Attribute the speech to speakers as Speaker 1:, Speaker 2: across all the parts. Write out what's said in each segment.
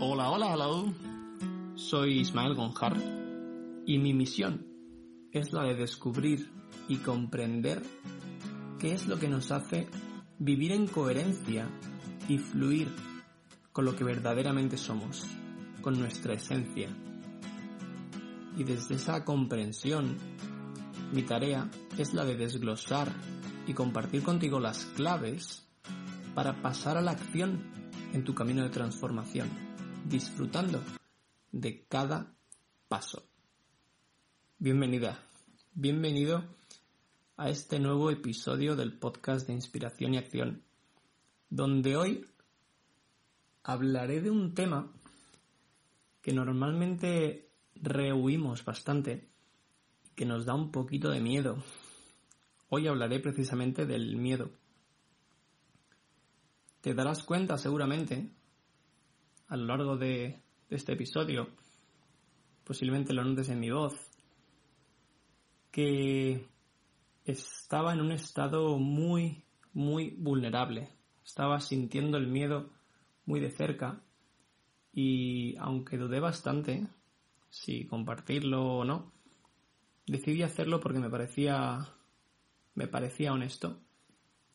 Speaker 1: Hola, hola, hello. Soy Ismael Gonjar y mi misión es la de descubrir y comprender qué es lo que nos hace vivir en coherencia y fluir con lo que verdaderamente somos, con nuestra esencia. Y desde esa comprensión, mi tarea es la de desglosar y compartir contigo las claves para pasar a la acción en tu camino de transformación, disfrutando de cada paso. Bienvenida, bienvenido a este nuevo episodio del podcast de Inspiración y Acción, donde hoy hablaré de un tema que normalmente rehuimos bastante y que nos da un poquito de miedo. Hoy hablaré precisamente del miedo. Te darás cuenta seguramente a lo largo de, este episodio, posiblemente lo notes en mi voz, que estaba en un estado muy, muy vulnerable. Estaba sintiendo el miedo muy de cerca y aunque dudé bastante si compartirlo o no, decidí hacerlo porque me parecía me parecía honesto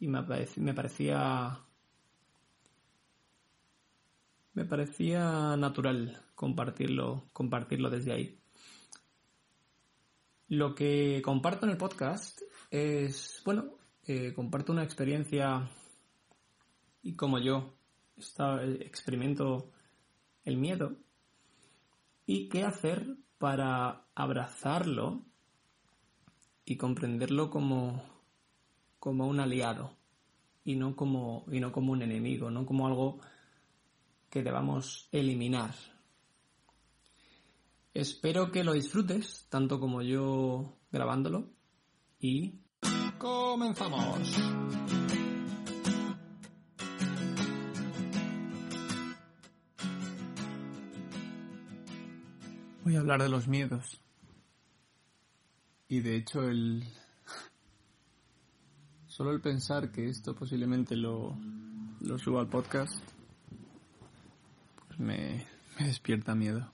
Speaker 1: y me, me parecía me parecía natural compartirlo compartirlo desde ahí. Lo que comparto en el podcast es, bueno, eh, comparto una experiencia y como yo está, experimento el miedo y qué hacer para abrazarlo y comprenderlo como, como un aliado y no como, y no como un enemigo, no como algo que debamos eliminar. Espero que lo disfrutes tanto como yo grabándolo y comenzamos. Voy a hablar de los miedos. Y de hecho el... Solo el pensar que esto posiblemente lo, lo suba al podcast, me, me despierta miedo.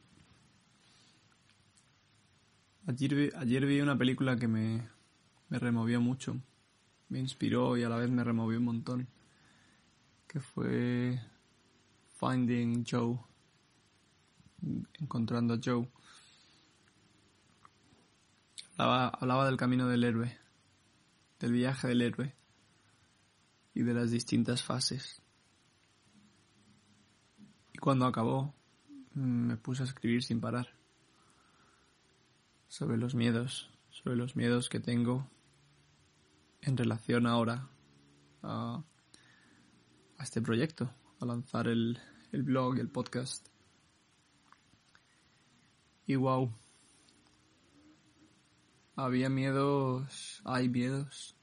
Speaker 1: Ayer vi, ayer vi una película que me, me removió mucho. Me inspiró y a la vez me removió un montón. Que fue Finding Joe. Encontrando a Joe Hablaba, del camino del héroe, del viaje del héroe y de las distintas fases. Cuando acabó, me puse a escribir sin parar sobre los miedos, sobre los miedos que tengo en relación ahora a, este proyecto, a lanzar el, el blog, el podcast. Y wow, había miedos, hay miedos,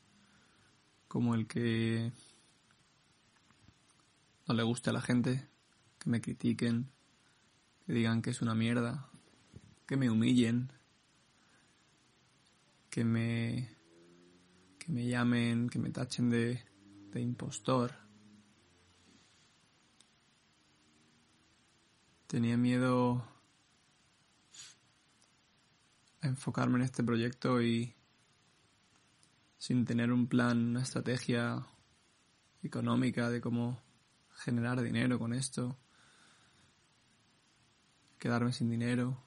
Speaker 1: como el que no le guste a la gente, que me critiquen, que digan que es una mierda, que me humillen, que me que me llamen, que me tachen de, de impostor. Tenía miedo a enfocarme en este proyecto y sin tener un plan, una estrategia económica de cómo generar dinero con esto, quedarme sin dinero.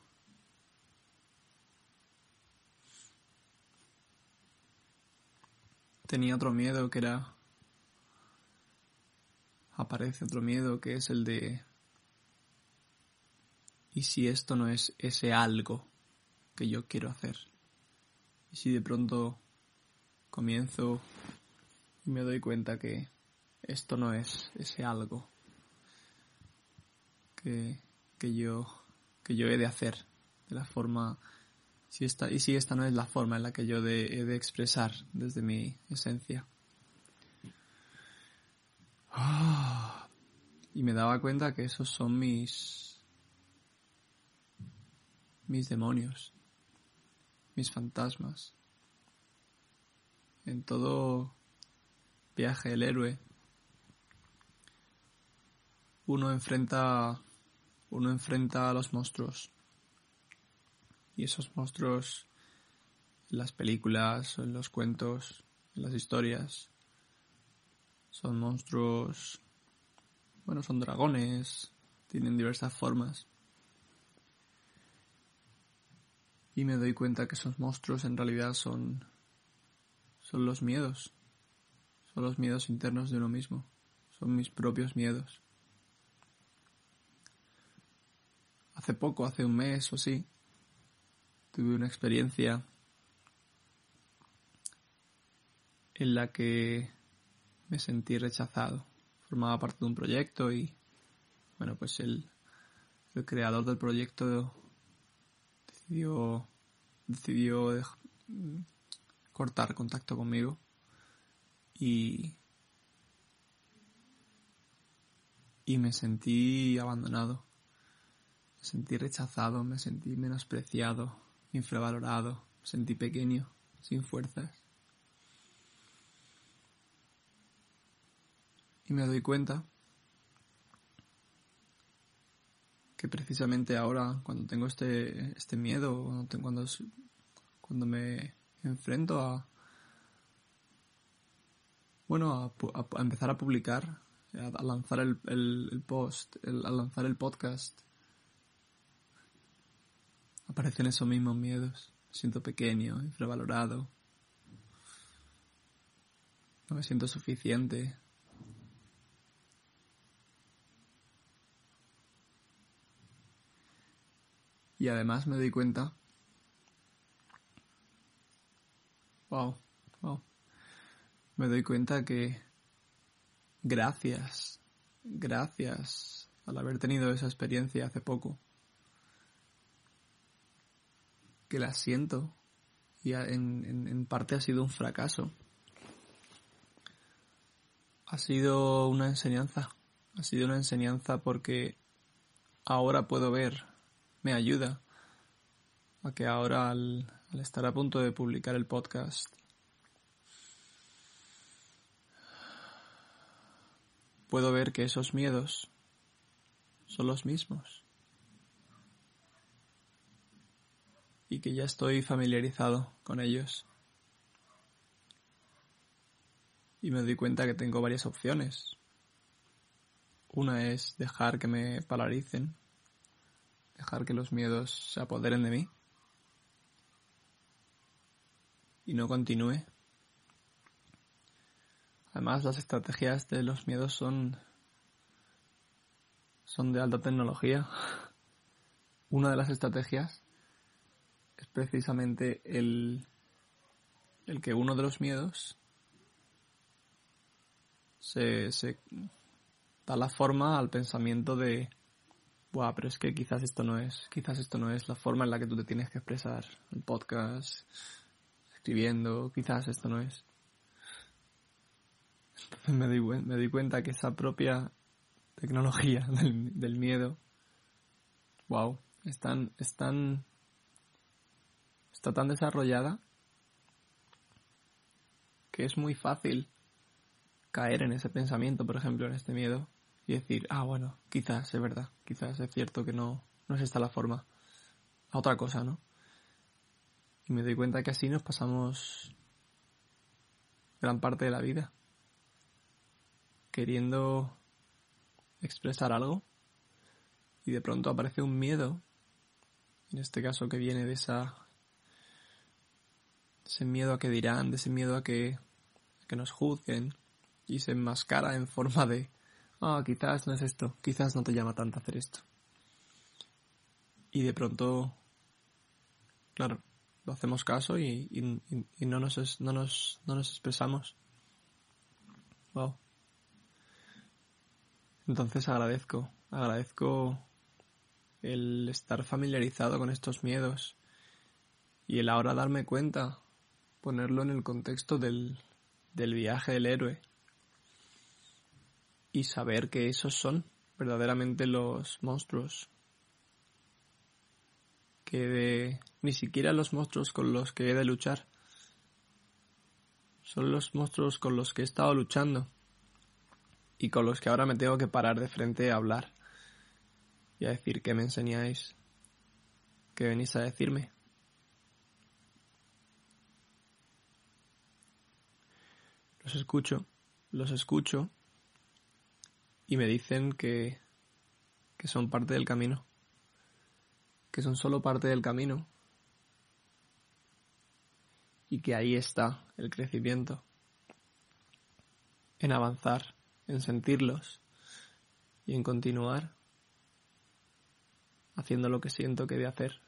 Speaker 1: Tenía otro miedo que era... Aparece otro miedo que es el de... ¿Y si esto no es ese algo? que yo quiero hacer. Y si de pronto comienzo y me doy cuenta que esto no es ese algo que, que yo que yo he de hacer de la forma si esta y si esta no es la forma en la que yo he de expresar desde mi esencia ah, y me daba cuenta que esos son mis mis demonios mis fantasmas. En todo viaje del héroe, uno enfrenta uno enfrenta a los monstruos. Y esos monstruos en las películas, en los cuentos, en las historias, son monstruos, bueno, son dragones, tienen diversas formas. Y me doy cuenta que esos monstruos en realidad son, son los miedos, son los miedos internos de uno mismo, son mis propios miedos. Hace poco, hace un mes o así, tuve una experiencia en la que me sentí rechazado. Formaba parte de un proyecto y, bueno, pues el, el creador del proyecto decidió, decidió cortar contacto conmigo y, y me sentí abandonado, me sentí rechazado, me sentí menospreciado, infravalorado, sentí pequeño, sin fuerzas. Y me doy cuenta que precisamente ahora, cuando tengo este, este miedo, cuando, cuando me enfrento a, bueno, a, empezar a publicar, a, lanzar el, el, post, a lanzar el podcast, aparecen esos mismos miedos. Me siento pequeño, infravalorado. No me siento suficiente. Y además me doy cuenta. Wow, wow. Me doy cuenta que gracias, gracias al haber tenido esa experiencia hace poco, que la siento. Y en, en parte ha sido un fracaso. Ha sido una enseñanza, ha sido una enseñanza porque ahora puedo ver me ayuda a que ahora al, estar a punto de publicar el podcast puedo ver que esos miedos son los mismos y que ya estoy familiarizado con ellos. Y me doy cuenta que tengo varias opciones. Una es dejar que me pararicen dejar que los miedos se apoderen de mí y no continúe. Además, las estrategias de los miedos son son de alta tecnología. Una de las estrategias es precisamente el, el que uno de los miedos se, se da la forma al pensamiento de Buah, pero es que quizás esto no es, quizás esto no es la forma en la que tú te tienes que expresar. El podcast, escribiendo, quizás esto no es. me di, me di cuenta que esa propia tecnología del, miedo, wow, están, están, está tan desarrollada que es muy fácil caer en ese pensamiento, por ejemplo, en este miedo, y decir, ah, bueno, quizás es verdad, quizás es cierto que no, no es esta la forma. A otra cosa, ¿no? Y me doy cuenta que así nos pasamos gran parte de la vida. Queriendo expresar algo y de pronto aparece un miedo, en este caso que viene de esa ese miedo a que dirán, de ese miedo a que, que nos juzguen y se enmascara en forma de ah, quizás no es esto, quizás no te llama tanto hacer esto. Y de pronto, claro, lo hacemos caso y, no, nos, no, nos, no nos expresamos. Wow. Entonces agradezco, agradezco el estar familiarizado con estos miedos y el ahora darme cuenta, ponerlo en el contexto del, del viaje del héroe y saber que esos son verdaderamente los monstruos. Que ni siquiera los monstruos con los que he de luchar. Son los monstruos con los que he estado luchando y con los que ahora me tengo que parar de frente a hablar y a decir qué me enseñáis, qué venís a decirme. Los escucho, los escucho y me dicen que, que son parte del camino, que son solo parte del camino y que ahí está el crecimiento, en avanzar, en sentirlos y en continuar haciendo lo que siento que de hacer.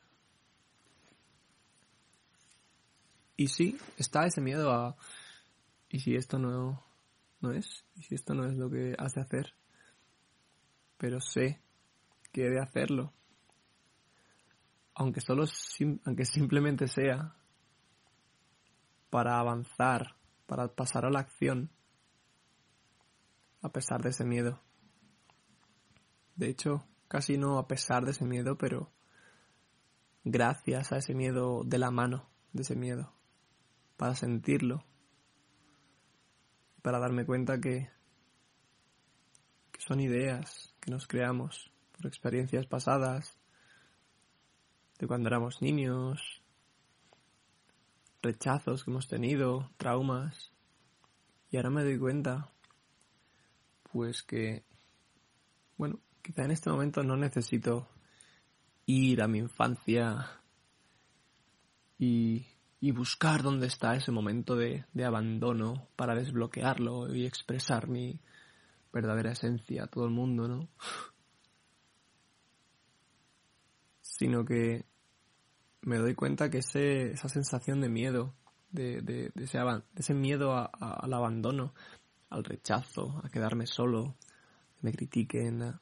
Speaker 1: Y sí, está ese miedo a ¿y si esto no, no es? ¿Y si esto no es lo que has de hacer? Pero sé que he de hacerlo. Aunque solo, aunque simplemente sea para avanzar, para pasar a la acción, a pesar de ese miedo. De hecho, casi no a pesar de ese miedo, pero gracias a ese miedo de la mano de ese miedo, para sentirlo, para darme cuenta que, que son ideas que nos creamos por experiencias pasadas, de cuando éramos niños, rechazos que hemos tenido, traumas, y ahora me doy cuenta, pues que, bueno, quizá en este momento no necesito ir a mi infancia y y buscar dónde está ese momento de, abandono para desbloquearlo y expresar mi verdadera esencia a todo el mundo, ¿no? Sino que me doy cuenta que ese, esa sensación de miedo, de, de, ese, ese, miedo al abandono, al rechazo, a quedarme solo, que me critiquen,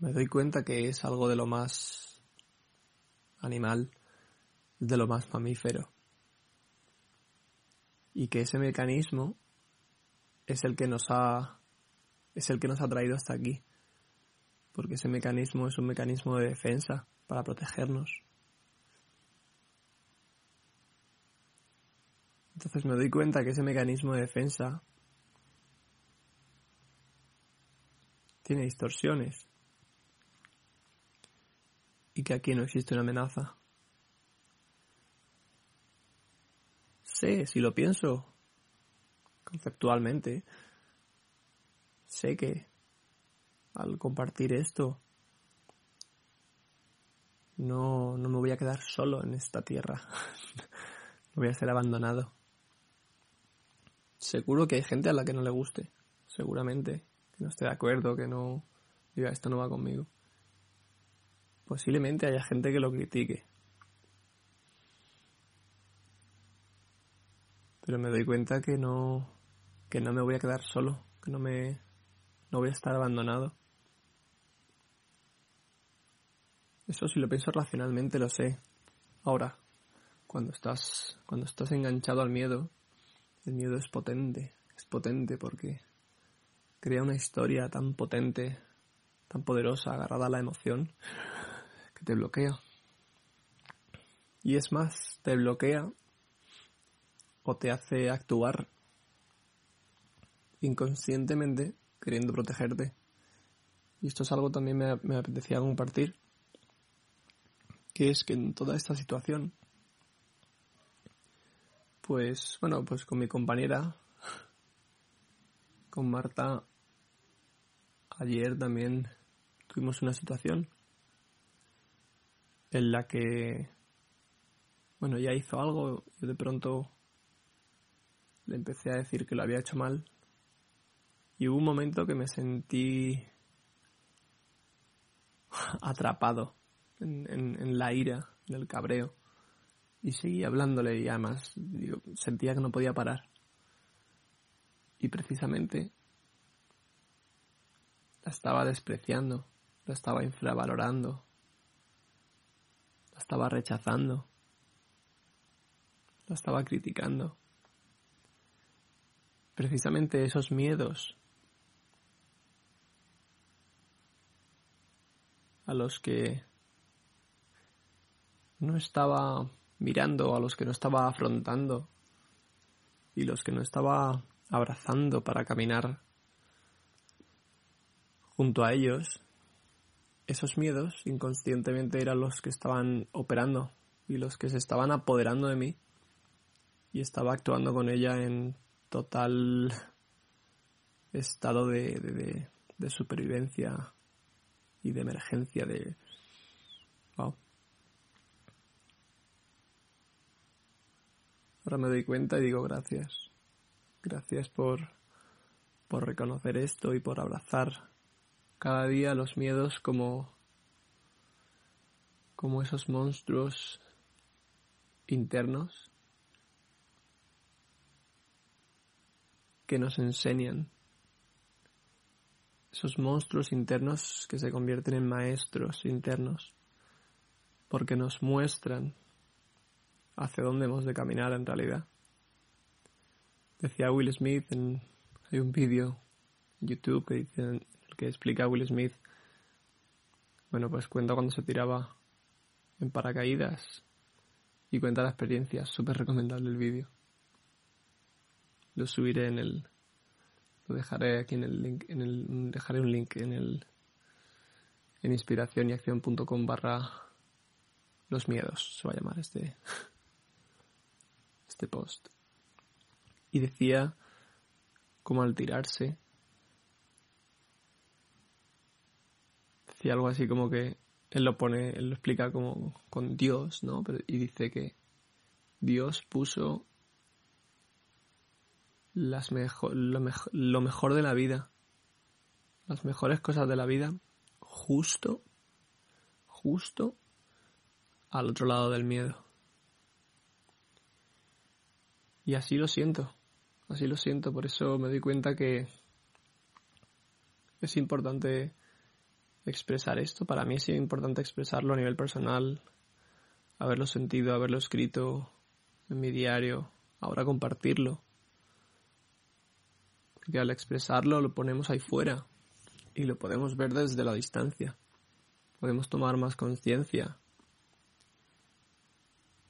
Speaker 1: me doy cuenta que es algo de lo más animal de lo más mamífero. Y que ese mecanismo es el que nos ha es el que nos ha traído hasta aquí. Porque ese mecanismo es un mecanismo de defensa para protegernos. Entonces me doy cuenta que ese mecanismo de defensa tiene distorsiones y que aquí no existe una amenaza. Sé, si lo pienso conceptualmente, sé que al compartir esto no, no me voy a quedar solo en esta tierra, no voy a ser abandonado. Seguro que hay gente a la que no le guste, seguramente, que no esté de acuerdo, que no diga esto no va conmigo. Posiblemente haya gente que lo critique, pero me doy cuenta que no que no me voy a quedar solo, que no me no voy a estar abandonado. Eso si lo pienso racionalmente lo sé. Ahora, cuando estás cuando estás enganchado al miedo, el miedo es potente, es potente porque crea una historia tan potente, tan poderosa, agarrada a la emoción, que te bloquea. Y es más, te bloquea o te hace actuar inconscientemente queriendo protegerte. Y esto es algo también me, apetecía compartir, que es que en toda esta situación, pues bueno, pues con mi compañera, con Marta, ayer también tuvimos una situación en la que, bueno, ella hizo algo, y de pronto le empecé a decir que lo había hecho mal. Y hubo un momento que me sentí atrapado en, la ira, en el cabreo. Y seguí hablándole y además sentía que no podía parar. Y precisamente la estaba despreciando, la estaba infravalorando, la estaba rechazando, la estaba criticando precisamente esos miedos a los que no estaba mirando, a los que no estaba afrontando y los que no estaba abrazando para caminar junto a ellos, esos miedos inconscientemente eran los que estaban operando y los que se estaban apoderando de mí y estaba actuando con ella en total estado de, de, supervivencia y de emergencia de wow. Ahora me doy cuenta y digo gracias. Gracias por por reconocer esto y por abrazar cada día los miedos como como esos monstruos internos que nos enseñan esos monstruos internos que se convierten en maestros internos, porque nos muestran hacia dónde hemos de caminar en realidad. Decía Will Smith, en, hay un vídeo en YouTube que, dice, que explica Will Smith, bueno, pues cuenta cuando se tiraba en paracaídas y cuenta la experiencia, súper recomendable el vídeo. Lo subiré en el, lo dejaré aquí en el link, en el, dejaré un link en el, en acción.com barra los miedos, se va a llamar este, este post. Y decía como al tirarse, decía algo así como que él lo pone, él lo explica como con Dios, ¿no? Pero, y dice que Dios puso las lo, mejor de la vida, las mejores cosas de la vida, justo, justo al otro lado del miedo. Y así lo siento, así lo siento, por eso me doy cuenta que es importante expresar esto. Para mí es importante expresarlo a nivel personal, haberlo sentido, haberlo escrito en mi diario, ahora compartirlo porque al expresarlo lo ponemos ahí fuera y lo podemos ver desde la distancia. Podemos tomar más conciencia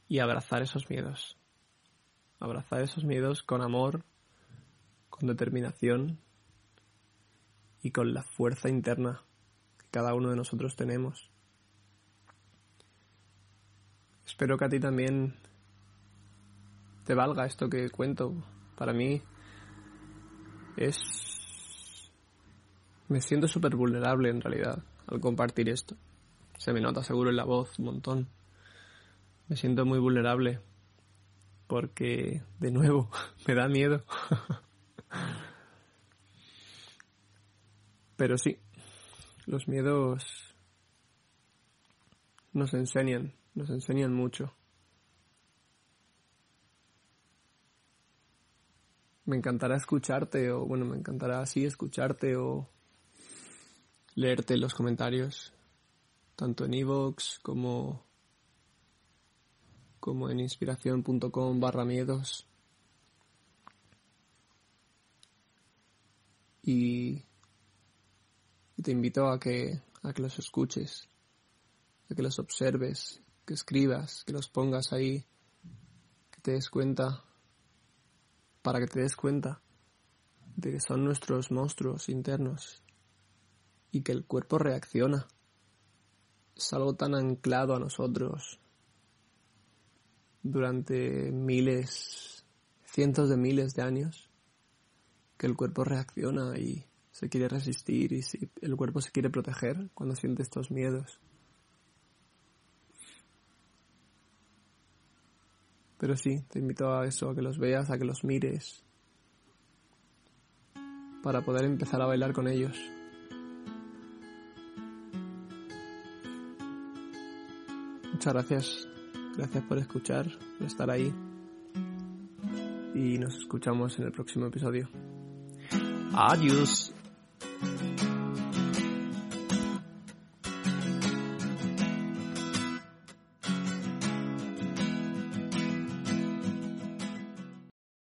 Speaker 1: y abrazar esos miedos. Abrazar esos miedos con amor, con determinación y con la fuerza interna que cada uno de nosotros tenemos. Espero que a ti también te valga esto que cuento. Para mí es... Me siento súper vulnerable en realidad al compartir esto. Se me nota seguro en la voz un montón. Me siento muy vulnerable porque, de nuevo, me da miedo. Pero sí, los miedos nos enseñan, nos enseñan mucho. Me encantará escucharte o bueno, me encantará así escucharte o leerte los comentarios, tanto en iVoox como, como en inspiración.com barra miedos. Y, te invito a que, a que los escuches, a que los observes, que escribas, que los pongas ahí, que te des cuenta para que te des cuenta de que son nuestros monstruos internos y que el cuerpo reacciona. Es algo tan anclado a nosotros durante miles, cientos de miles de años, que el cuerpo reacciona y se quiere resistir y el cuerpo se quiere proteger cuando siente estos miedos. Pero sí, te invito a eso, a que los veas, a que los mires, para poder empezar a bailar con ellos. Muchas gracias, gracias por escuchar, por estar ahí y nos escuchamos en el próximo episodio. Adiós.